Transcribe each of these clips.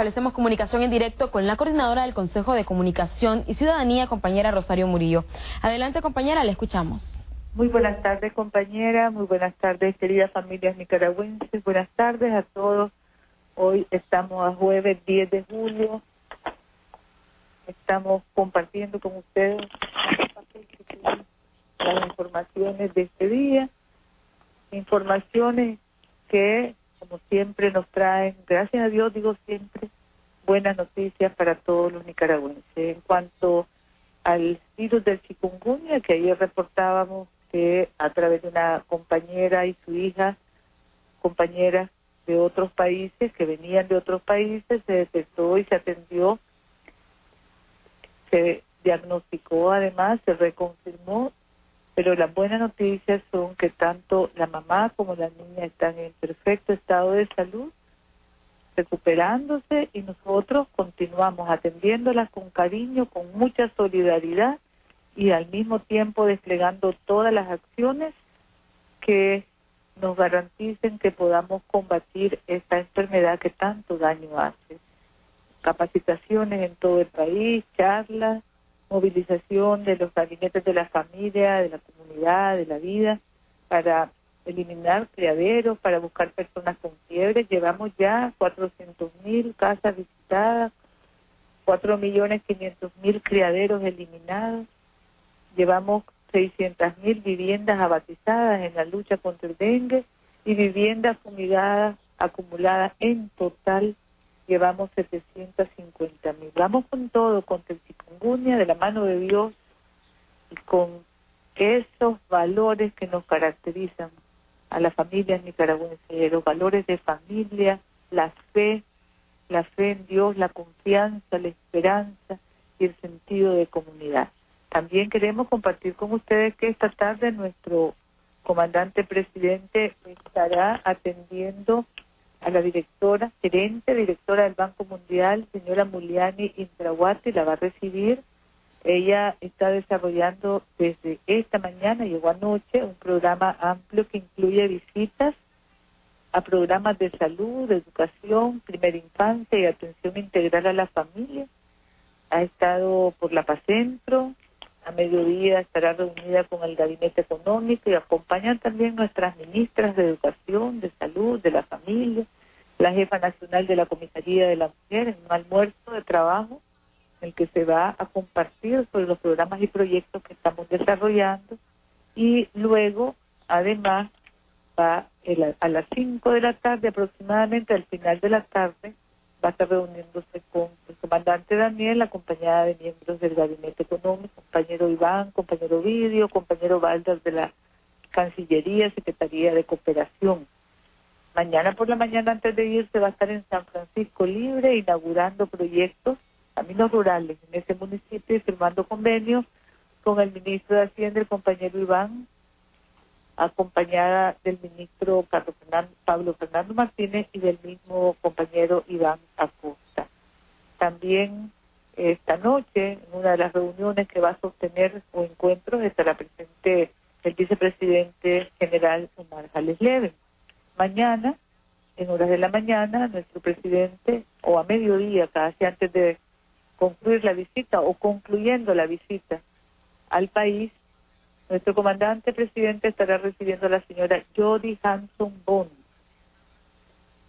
Establecemos comunicación en directo con la coordinadora del Consejo de Comunicación y Ciudadanía, compañera Rosario Murillo. Adelante, compañera, le escuchamos. Muy buenas tardes, compañera. Muy buenas tardes, queridas familias nicaragüenses. Buenas tardes a todos. Hoy estamos a jueves 10 de julio. Estamos compartiendo con ustedes las informaciones de este día. Informaciones que como siempre nos traen, gracias a Dios digo siempre, buenas noticias para todos los nicaragüenses. En cuanto al virus del chikungunya, que ayer reportábamos que a través de una compañera y su hija, compañeras de otros países, que venían de otros países, se detectó y se atendió, se diagnosticó además, se reconfirmó pero las buenas noticias son que tanto la mamá como la niña están en perfecto estado de salud, recuperándose y nosotros continuamos atendiéndolas con cariño, con mucha solidaridad y al mismo tiempo desplegando todas las acciones que nos garanticen que podamos combatir esta enfermedad que tanto daño hace. Capacitaciones en todo el país, charlas, movilización de los gabinetes de la familia, de la comunidad, de la vida, para eliminar criaderos, para buscar personas con fiebre. Llevamos ya 400 mil casas visitadas, 4 millones 500 mil criaderos eliminados. Llevamos 600 mil viviendas abatizadas en la lucha contra el dengue y viviendas fumigadas acumuladas en total llevamos 750 mil. Vamos con todo, con el chikungunya de la mano de Dios y con esos valores que nos caracterizan a las familias nicaragüenses, los valores de familia, la fe, la fe en Dios, la confianza, la esperanza y el sentido de comunidad. También queremos compartir con ustedes que esta tarde nuestro comandante presidente estará atendiendo a la directora, gerente, directora del Banco Mundial, señora Muliani Intrahuati, la va a recibir. Ella está desarrollando desde esta mañana, llegó anoche, un programa amplio que incluye visitas a programas de salud, de educación, primera infancia y atención integral a la familia. Ha estado por la Pacentro, a mediodía estará reunida con el gabinete económico y acompañan también nuestras ministras de educación, de salud, de la familia, la jefa nacional de la Comisaría de la Mujer en un almuerzo de trabajo en el que se va a compartir sobre los programas y proyectos que estamos desarrollando y luego además va a las 5 de la tarde aproximadamente al final de la tarde va a estar reuniéndose con el comandante Daniel, acompañada de miembros del gabinete económico, compañero Iván, compañero Vidio, compañero Valdas de la Cancillería, Secretaría de Cooperación. Mañana por la mañana antes de irse va a estar en San Francisco Libre inaugurando proyectos, caminos rurales en ese municipio y firmando convenios con el ministro de Hacienda, el compañero Iván, acompañada del ministro Carlos Pablo Fernando Martínez y del mismo compañero Iván Acosta. También esta noche, en una de las reuniones que va a sostener o encuentros, estará presente el vicepresidente general Omar Jales Leven. Mañana, en horas de la mañana, nuestro presidente, o a mediodía, casi antes de concluir la visita o concluyendo la visita al país, nuestro comandante presidente estará recibiendo a la señora Jody Hanson Bond.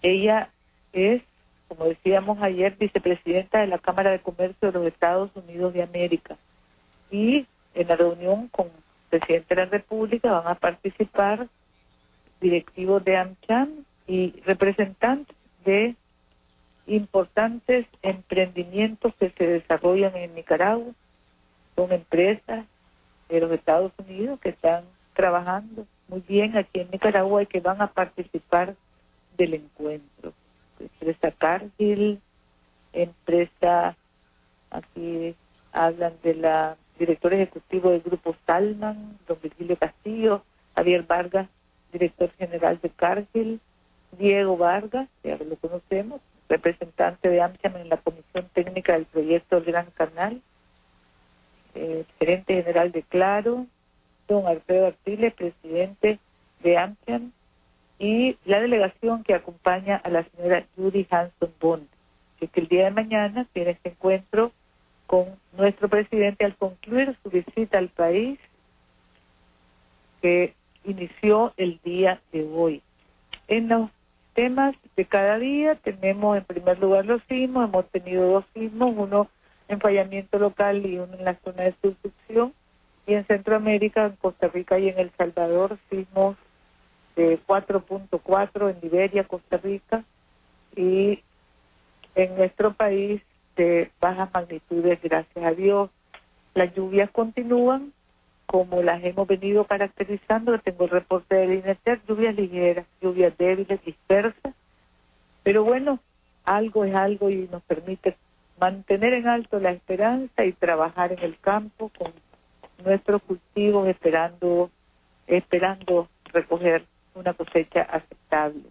Ella es, como decíamos ayer, vicepresidenta de la Cámara de Comercio de los Estados Unidos de América. Y en la reunión con el presidente de la República van a participar directivos de AmCham y representantes de importantes emprendimientos que se desarrollan en Nicaragua Son empresas de los Estados Unidos que están trabajando muy bien aquí en Nicaragua y que van a participar del encuentro. Empresa Cargill, empresa, aquí hablan de la director ejecutivo del Grupo Salman, don Virgilio Castillo, Javier Vargas, director general de Cargill, Diego Vargas, ya lo conocemos, representante de AMCHAM en la Comisión Técnica del Proyecto del Gran Canal, eh, gerente general de Claro, don Alfredo Artiles, presidente de AMCHAM, y la delegación que acompaña a la señora Judy Hanson Bond, que el día de mañana tiene este encuentro con nuestro presidente al concluir su visita al país que inició el día de hoy. En los temas de cada día. Tenemos en primer lugar los sismos, hemos tenido dos sismos, uno en fallamiento local y uno en la zona de subducción, y en Centroamérica, en Costa Rica y en El Salvador, sismos de 4.4 en Liberia, Costa Rica, y en nuestro país de bajas magnitudes, gracias a Dios. Las lluvias continúan como las hemos venido caracterizando, tengo el reporte del INETER, lluvias ligeras, lluvias débiles, dispersas, pero bueno, algo es algo y nos permite mantener en alto la esperanza y trabajar en el campo con nuestros cultivos esperando esperando recoger una cosecha aceptable.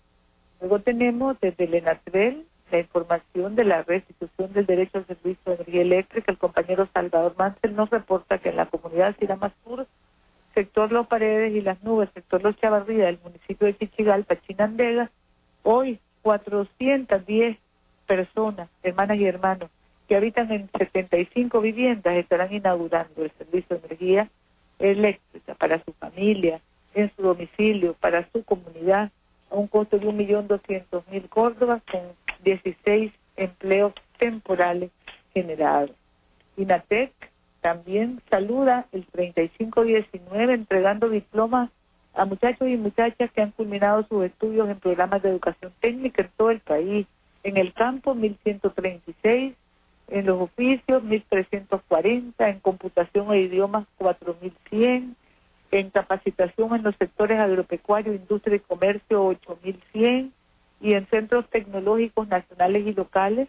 Luego tenemos desde el ENATREL la información de la restitución del derecho al servicio de energía eléctrica. El compañero Salvador Mansell nos reporta que en la comunidad Sur, sector Los Paredes y las Nubes, sector Los Chavarría del municipio de Chichigalpa, Chinandega, hoy 410 personas, hermanas y hermanos, que habitan en 75 viviendas estarán inaugurando el servicio de energía eléctrica para su familia, en su domicilio, para su comunidad, a un costo de 1.200.000 córdobas con 16 empleos temporales generados. INATEC también saluda el 3519 entregando diplomas a muchachos y muchachas que han culminado sus estudios en programas de educación técnica en todo el país. En el campo, 1136, en los oficios, 1340, en computación e idiomas, 4100, en capacitación en los sectores agropecuario, industria y comercio, 8100, y en centros tecnológicos nacionales y locales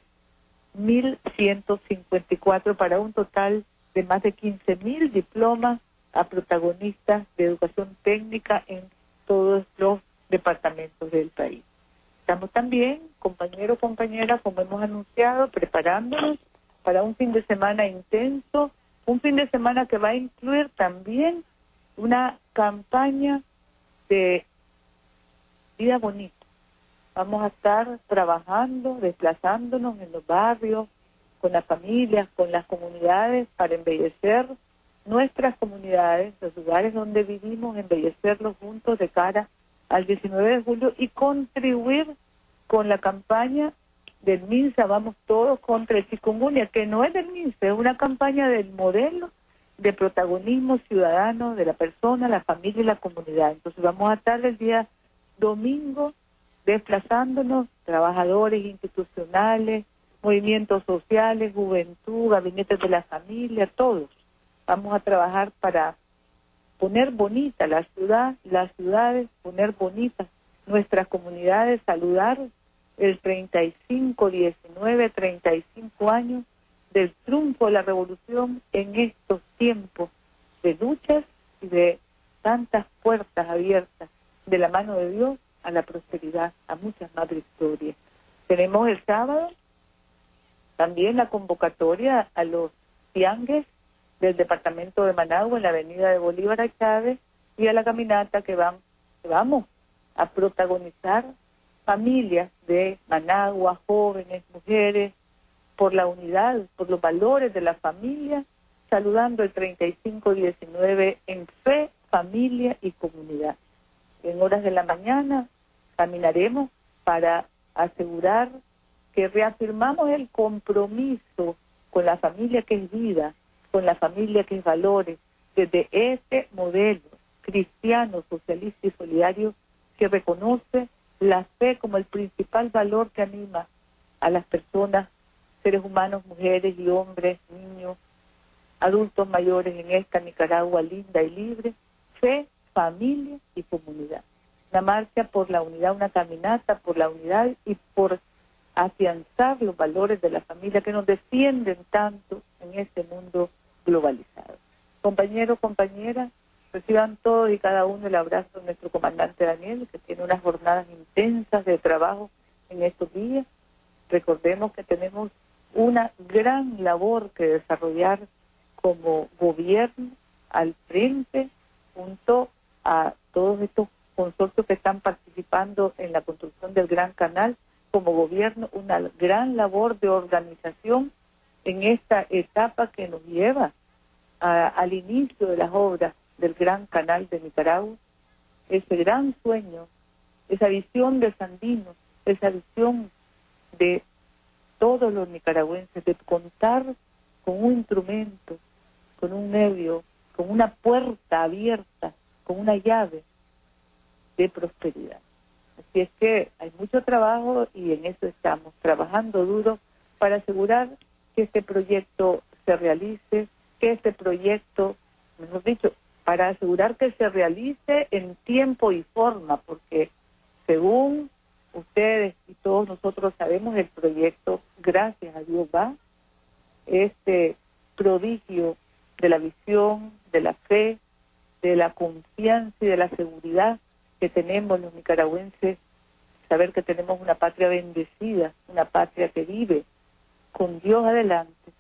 1.154 para un total de más de 15.000 diplomas a protagonistas de educación técnica en todos los departamentos del país. Estamos también, compañeros, compañeras, como hemos anunciado, preparándonos para un fin de semana intenso, un fin de semana que va a incluir también una campaña de vida bonita Vamos a estar trabajando, desplazándonos en los barrios, con las familias, con las comunidades, para embellecer nuestras comunidades, los lugares donde vivimos, embellecerlos juntos de cara al 19 de julio y contribuir con la campaña del MINSA, vamos todos contra el chikungunya, que no es del MINSA, es una campaña del modelo de protagonismo ciudadano de la persona, la familia y la comunidad. Entonces vamos a estar el día domingo desplazándonos, trabajadores institucionales, movimientos sociales, juventud, gabinetes de la familia, todos. Vamos a trabajar para poner bonita la ciudad, las ciudades, poner bonitas nuestras comunidades, saludar el 35, 19, 35 años del triunfo de la revolución en estos tiempos de luchas y de tantas puertas abiertas de la mano de Dios a la prosperidad, a muchas más victorias. Tenemos el sábado también la convocatoria a los tiangues del departamento de Managua en la avenida de Bolívar a Chávez y a la caminata que, van, que vamos a protagonizar familias de Managua, jóvenes, mujeres, por la unidad, por los valores de la familia, saludando el 3519 en fe, familia y comunidad. En horas de la mañana caminaremos para asegurar que reafirmamos el compromiso con la familia que es vida, con la familia que es valores, desde este modelo cristiano, socialista y solidario que reconoce la fe como el principal valor que anima a las personas, seres humanos, mujeres y hombres, niños, adultos mayores en esta Nicaragua linda y libre, fe, familia y comunidad. Una marcha por la unidad, una caminata por la unidad y por afianzar los valores de la familia que nos defienden tanto en este mundo globalizado. Compañeros, compañeras, reciban todos y cada uno el abrazo de nuestro comandante Daniel, que tiene unas jornadas intensas de trabajo en estos días. Recordemos que tenemos una gran labor que desarrollar como gobierno al frente junto a todos estos consorcios que están participando en la construcción del Gran Canal, como gobierno una gran labor de organización en esta etapa que nos lleva al inicio de las obras del Gran Canal de Nicaragua, ese gran sueño, esa visión de Sandino, esa visión de todos los nicaragüenses de contar con un instrumento con un medio, con una puerta abierta, con una llave de prosperidad. Así es que hay mucho trabajo y en eso estamos, trabajando duro para asegurar que este proyecto se realice, que este proyecto, mejor dicho, para asegurar que se realice en tiempo y forma, porque según ustedes y todos nosotros sabemos, el proyecto, gracias a Dios, va, este prodigio de la visión, de la fe, de la confianza y de la seguridad que tenemos los nicaragüenses, saber que tenemos una patria bendecida, una patria que vive con Dios adelante,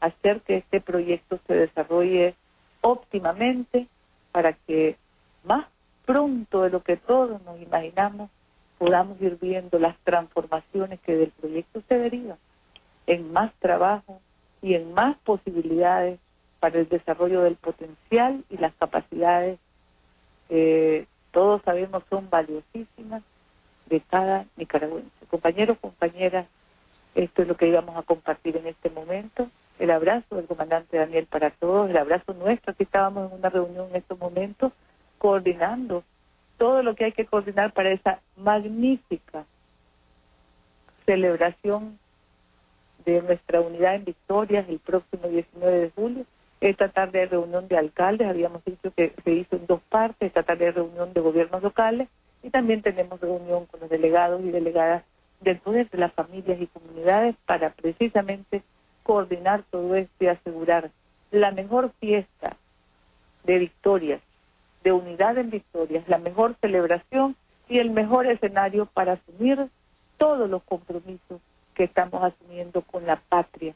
hacer que este proyecto se desarrolle óptimamente para que más pronto de lo que todos nos imaginamos podamos ir viendo las transformaciones que del proyecto se derivan en más trabajo y en más posibilidades para el desarrollo del potencial y las capacidades, eh, todos sabemos son valiosísimas de cada nicaragüense. Compañeros, compañeras, esto es lo que íbamos a compartir en este momento. El abrazo del comandante Daniel para todos, el abrazo nuestro. Aquí estábamos en una reunión en estos momentos coordinando todo lo que hay que coordinar para esa magnífica celebración de nuestra unidad en Victorias el próximo 19 de julio esta tarde de reunión de alcaldes, habíamos dicho que se hizo en dos partes, esta tarde de reunión de gobiernos locales y también tenemos reunión con los delegados y delegadas del poder de las familias y comunidades para precisamente coordinar todo esto y asegurar la mejor fiesta de victorias, de unidad en victorias, la mejor celebración y el mejor escenario para asumir todos los compromisos que estamos asumiendo con la patria,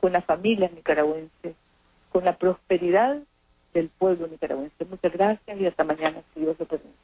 con las familias nicaragüenses, con la prosperidad del pueblo nicaragüense. Muchas gracias y hasta mañana, si Dios lo permite.